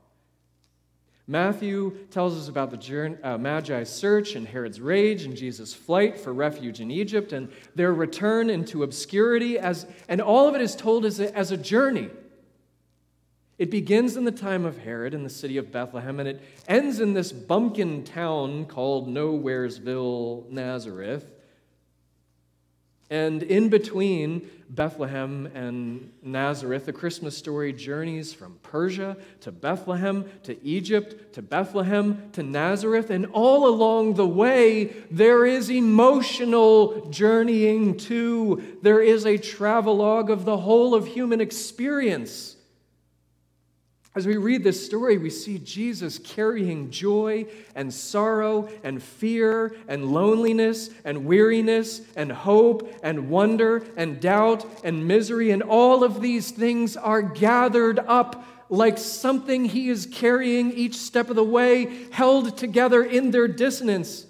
Speaker 1: Matthew tells us about the journey, uh, Magi's search and Herod's rage and Jesus' flight for refuge in Egypt and their return into obscurity, as, and all of it is told as a, as a journey. It begins in the time of Herod in the city of Bethlehem, and it ends in this bumpkin town called Nowheresville, Nazareth. And in between Bethlehem and Nazareth, the Christmas story journeys from Persia to Bethlehem to Egypt to Bethlehem to Nazareth. And all along the way, there is emotional journeying too. There is a travelogue of the whole of human experience. As we read this story, we see Jesus carrying joy and sorrow and fear and loneliness and weariness and hope and wonder and doubt and misery, and all of these things are gathered up like something he is carrying each step of the way, held together in their dissonance.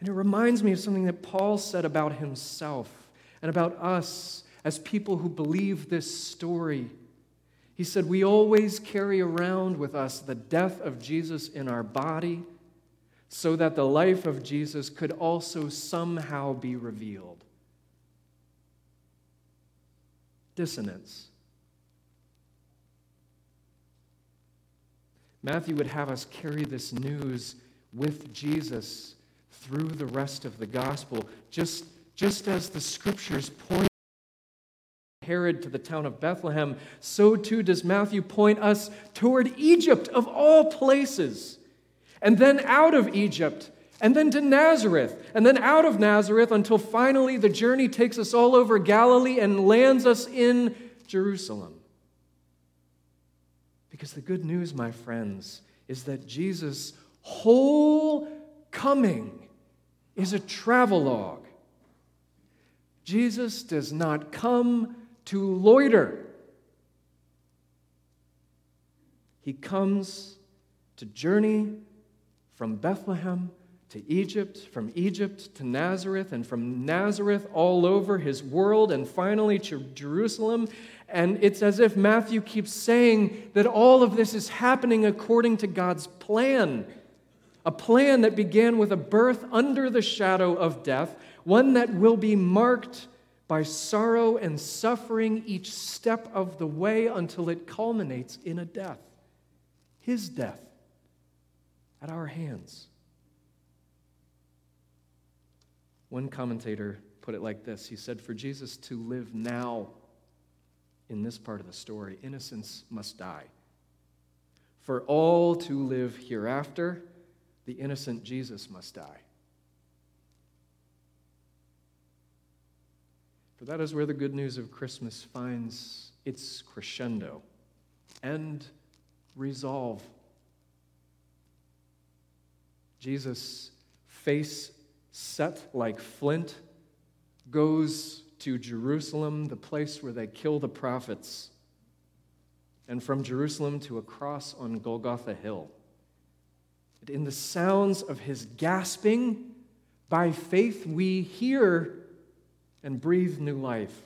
Speaker 1: And it reminds me of something that Paul said about himself and about us as people who believe this story. He said, We always carry around with us the death of Jesus in our body so that the life of Jesus could also somehow be revealed. Dissonance. Matthew would have us carry this news with Jesus through the rest of the gospel, just, just as the scriptures point Herod to the town of Bethlehem, so too does Matthew point us toward Egypt of all places, and then out of Egypt, and then to Nazareth, and then out of Nazareth until finally the journey takes us all over Galilee and lands us in Jerusalem. Because the good news, my friends, is that Jesus' whole coming is a travelogue. Jesus does not come to loiter. He comes to journey from Bethlehem to Egypt, from Egypt to Nazareth, and from Nazareth all over his world, and finally to Jerusalem. And it's as if Matthew keeps saying that all of this is happening according to God's plan. A plan that began with a birth under the shadow of death, one that will be marked by sorrow and suffering each step of the way until it culminates in a death, his death at our hands. One commentator put it like this He said, For Jesus to live now in this part of the story, innocence must die. For all to live hereafter, the innocent Jesus must die. For that is where the good news of Christmas finds its crescendo and resolve. Jesus, face set like flint, goes to Jerusalem, the place where they kill the prophets, and from Jerusalem to a cross on Golgotha Hill. In the sounds of his gasping, by faith we hear and breathe new life.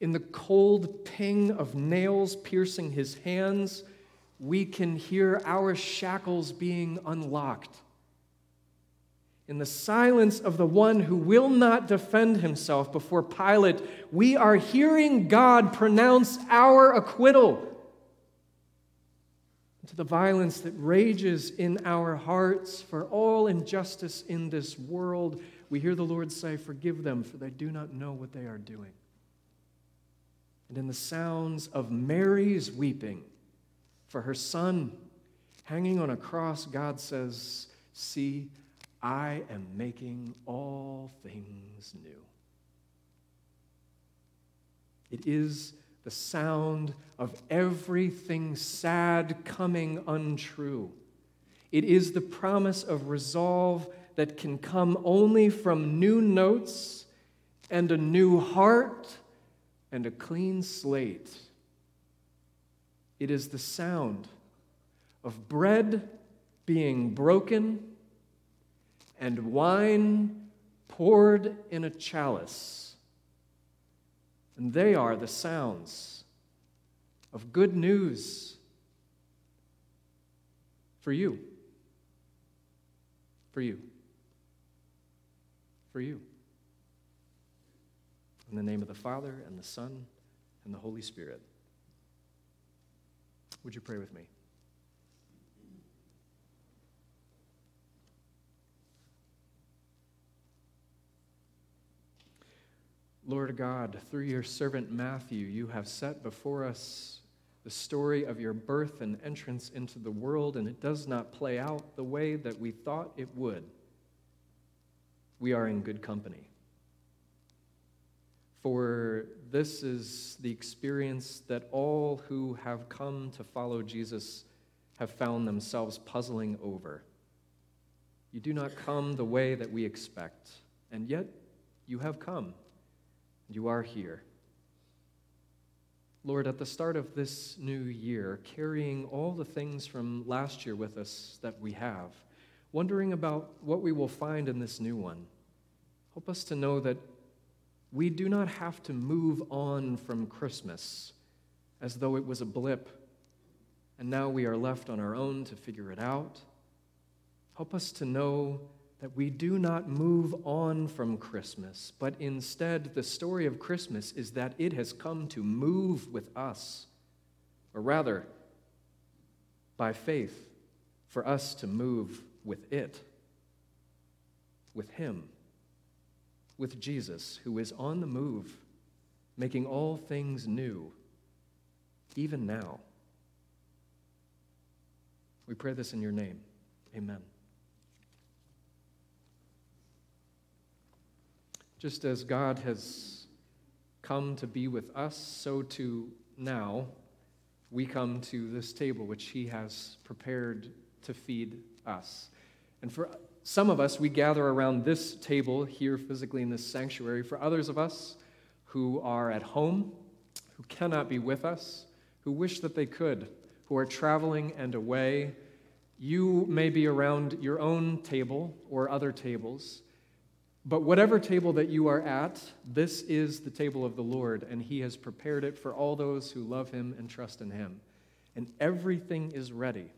Speaker 1: In the cold ping of nails piercing his hands, we can hear our shackles being unlocked. In the silence of the one who will not defend himself before Pilate, we are hearing God pronounce our acquittal. To the violence that rages in our hearts for all injustice in this world, we hear the Lord say, Forgive them, for they do not know what they are doing. And in the sounds of Mary's weeping for her son hanging on a cross, God says, See, I am making all things new. It is the sound of everything sad coming untrue. It is the promise of resolve that can come only from new notes and a new heart and a clean slate. It is the sound of bread being broken and wine poured in a chalice. And they are the sounds of good news for you. For you for you. In the name of the Father, and the Son, and the Holy Spirit. Would you pray with me? Lord God, through your servant Matthew, you have set before us the story of your birth and entrance into the world, and it does not play out the way that we thought it would we are in good company. For this is the experience that all who have come to follow Jesus have found themselves puzzling over. You do not come the way that we expect, and yet you have come. And you are here. Lord, at the start of this new year, carrying all the things from last year with us that we have, wondering about what we will find in this new one. Help us to know that we do not have to move on from Christmas as though it was a blip and now we are left on our own to figure it out. Help us to know that we do not move on from Christmas, but instead, the story of Christmas is that it has come to move with us, or rather, by faith, for us to move with it, with Him, with Jesus, who is on the move, making all things new, even now. We pray this in your name. Amen. Just as God has come to be with us, so too now we come to this table which He has prepared to feed us. And for some of us, we gather around this table here physically in this sanctuary. For others of us who are at home, who cannot be with us, who wish that they could, who are traveling and away, you may be around your own table or other tables. But whatever table that you are at, this is the table of the Lord, and He has prepared it for all those who love Him and trust in Him. And everything is ready.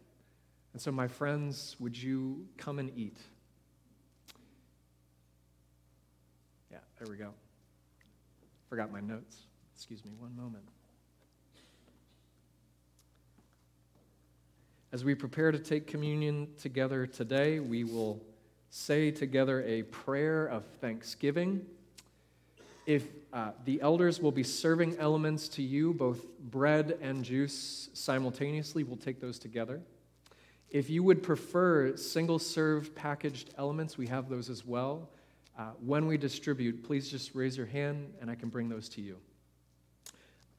Speaker 1: And so, my friends, would you come and eat? Yeah, there we go. Forgot my notes. Excuse me one moment. As we prepare to take communion together today, we will say together a prayer of thanksgiving. If uh, the elders will be serving elements to you, both bread and juice simultaneously, we'll take those together. If you would prefer single serve packaged elements, we have those as well. Uh, when we distribute, please just raise your hand and I can bring those to you.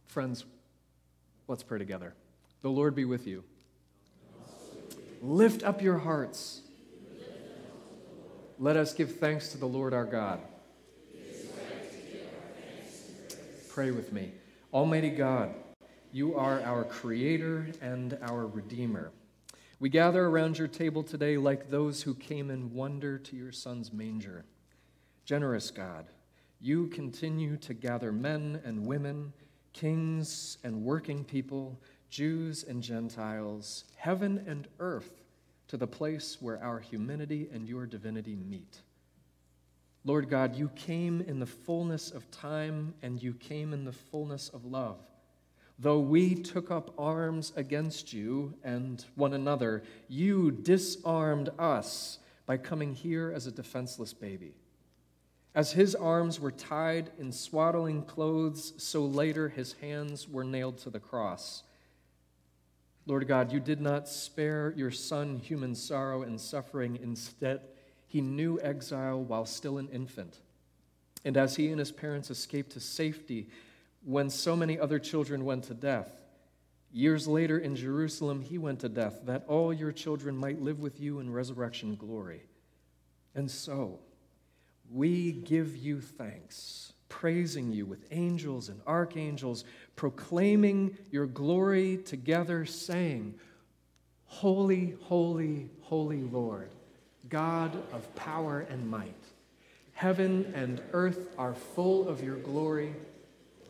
Speaker 1: Friends, let's pray together. The Lord be with you. Lift up your hearts. Let us give thanks to the Lord our God. Pray with me. Almighty God, you are our Creator and our Redeemer. We gather around your table today like those who came in wonder to your Son's manger. Generous God, you continue to gather men and women, kings and working people Jews and Gentiles, heaven and earth, to the place where our humanity and your divinity meet. Lord God, you came in the fullness of time and you came in the fullness of love. Though we took up arms against you and one another, you disarmed us by coming here as a defenseless baby. As his arms were tied in swaddling clothes, so later his hands were nailed to the cross. Lord God, you did not spare your son human sorrow and suffering. Instead, he knew exile while still an infant. And as he and his parents escaped to safety when so many other children went to death, years later in Jerusalem, he went to death that all your children might live with you in resurrection glory. And so, we give you thanks praising you with angels and archangels, proclaiming your glory together, saying, Holy, holy, holy Lord, God of power and might. Heaven and earth are full of your glory.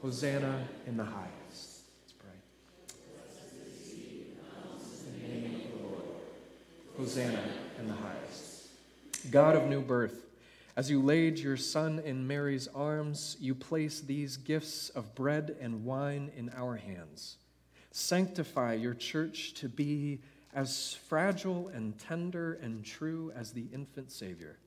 Speaker 1: Hosanna in the highest. Let's pray. Hosanna in the highest. God of new birth, as you laid your son in Mary's arms, you place these gifts of bread and wine in our hands. Sanctify your church to be as fragile and tender and true as the infant Savior.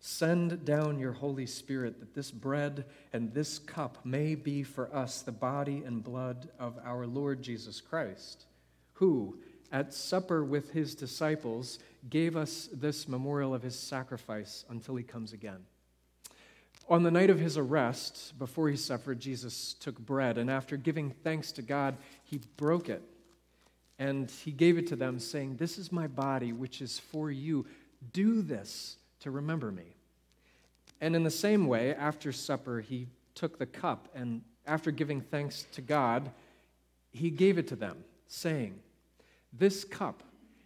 Speaker 1: Send down your Holy Spirit that this bread and this cup may be for us the body and blood of our Lord Jesus Christ, who, at supper with his disciples, gave us this memorial of his sacrifice until he comes again. On the night of his arrest, before he suffered, Jesus took bread, and after giving thanks to God, he broke it. And he gave it to them, saying, This is my body, which is for you. Do this to remember me. And in the same way, after supper, he took the cup, and after giving thanks to God, he gave it to them, saying, This cup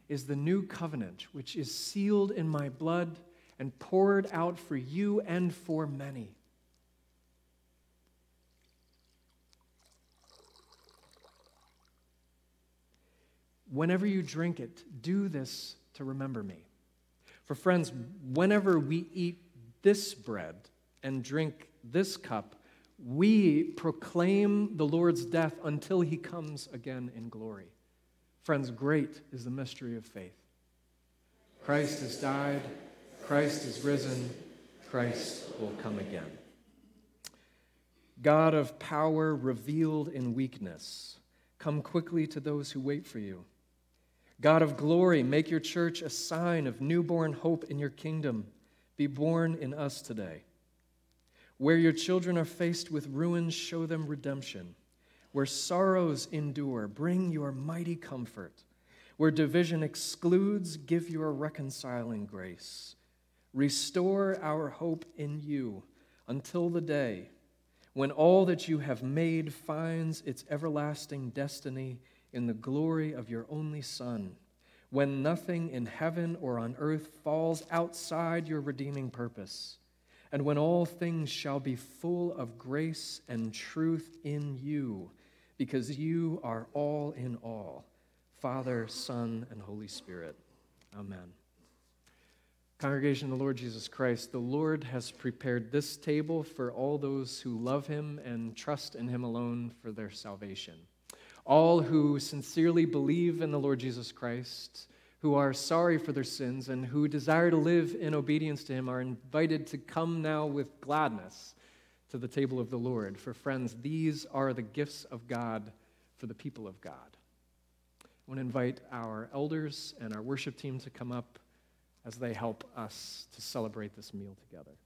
Speaker 1: is the new covenant, which is sealed in my blood and poured out for you and for many. Whenever you drink it, do this to remember me. For friends, whenever we eat this bread and drink this cup, we proclaim the Lord's death until he comes again in glory. Friends, great is the mystery of faith. Christ has died, Christ is risen, Christ will come again. God of power revealed in weakness, come quickly to those who wait for you. God of glory, make your church a sign of newborn hope in your kingdom. Be born in us today. Where your children are faced with ruins, show them redemption. Where sorrows endure, bring your mighty comfort. Where division excludes, give your reconciling grace. Restore our hope in you until the day when all that you have made finds its everlasting destiny in the glory of your only Son, when nothing in heaven or on earth falls outside your redeeming purpose, and when all things shall be full of grace and truth in you, because you are all in all Father, Son, and Holy Spirit. Amen. Congregation of the Lord Jesus Christ, the Lord has prepared this table for all those who love him and trust in him alone for their salvation. All who sincerely believe in the Lord Jesus Christ, who are sorry for their sins, and who desire to live in obedience to him are invited to come now with gladness to the table of the Lord. For friends, these are the gifts of God for the people of God. I want to invite our elders and our worship team to come up as they help us to celebrate this meal together.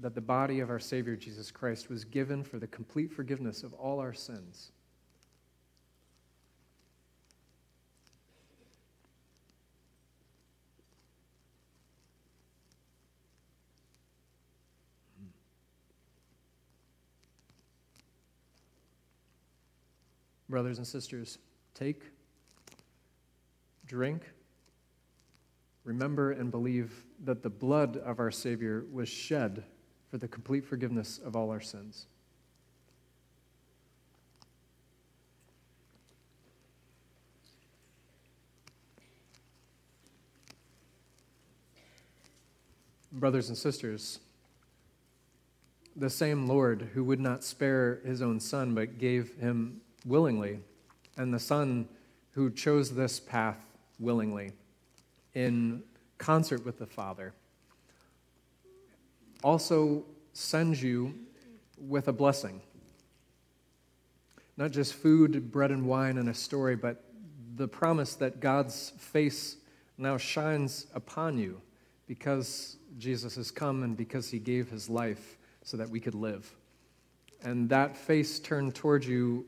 Speaker 4: That the body of our Savior Jesus Christ was given for the complete forgiveness of all our sins. Hmm. Brothers and sisters, take, drink, remember, and believe that the blood of our Savior was shed for the complete forgiveness of all our sins. Brothers and sisters, the same Lord who would not spare his own son but gave him willingly, and the Son who chose this path willingly in concert with the Father, also sends you with a blessing. Not just food, bread, and wine, and a story, but the promise that God's face now shines upon you because Jesus has come and because he gave his life so that we could live. And that face turned toward you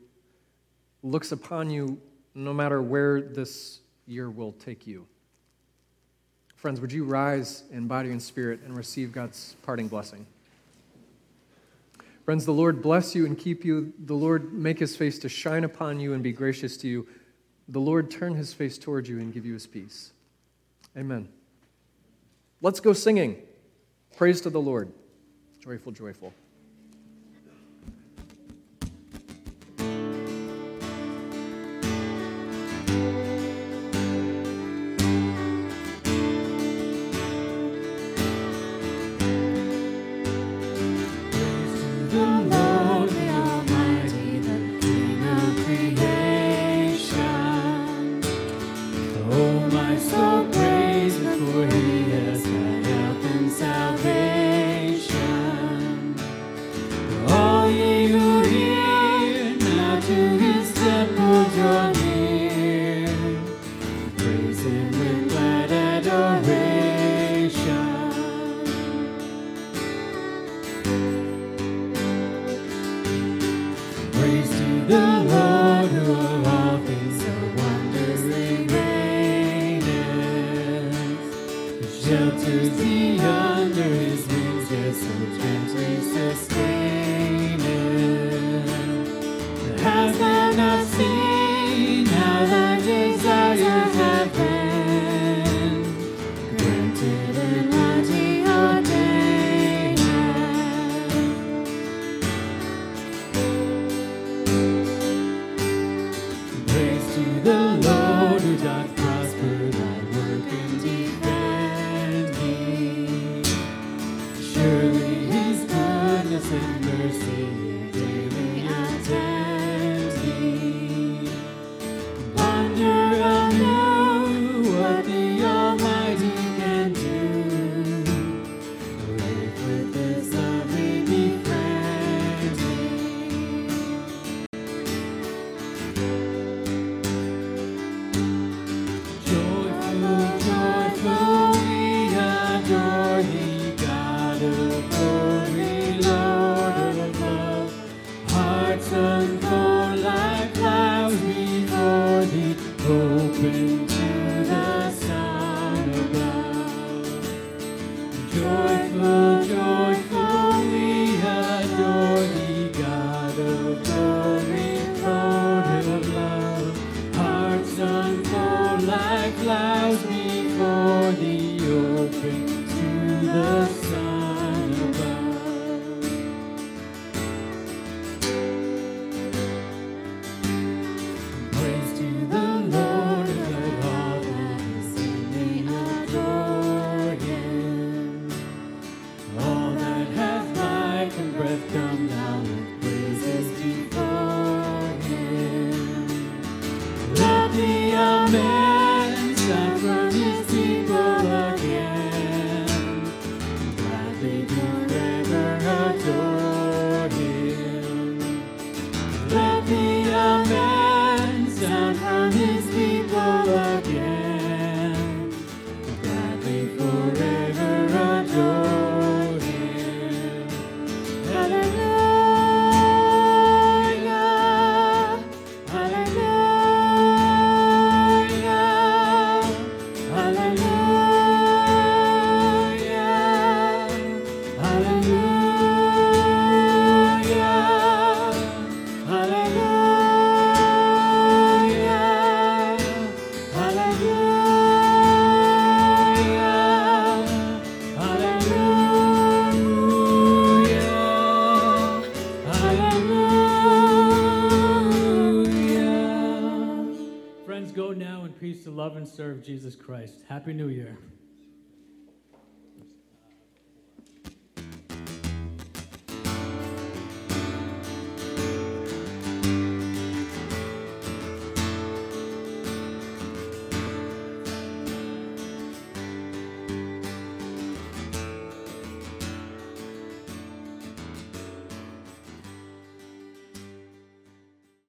Speaker 4: looks upon you no matter where this year will take you. Friends, would you rise in body and spirit and receive God's parting blessing? Friends, the Lord bless you and keep you. The Lord make his face to shine upon you and be gracious to you. The Lord turn his face toward you and give you his peace. Amen. Let's go singing. Praise to the Lord. Joyful, joyful.
Speaker 2: Serve Jesus Christ.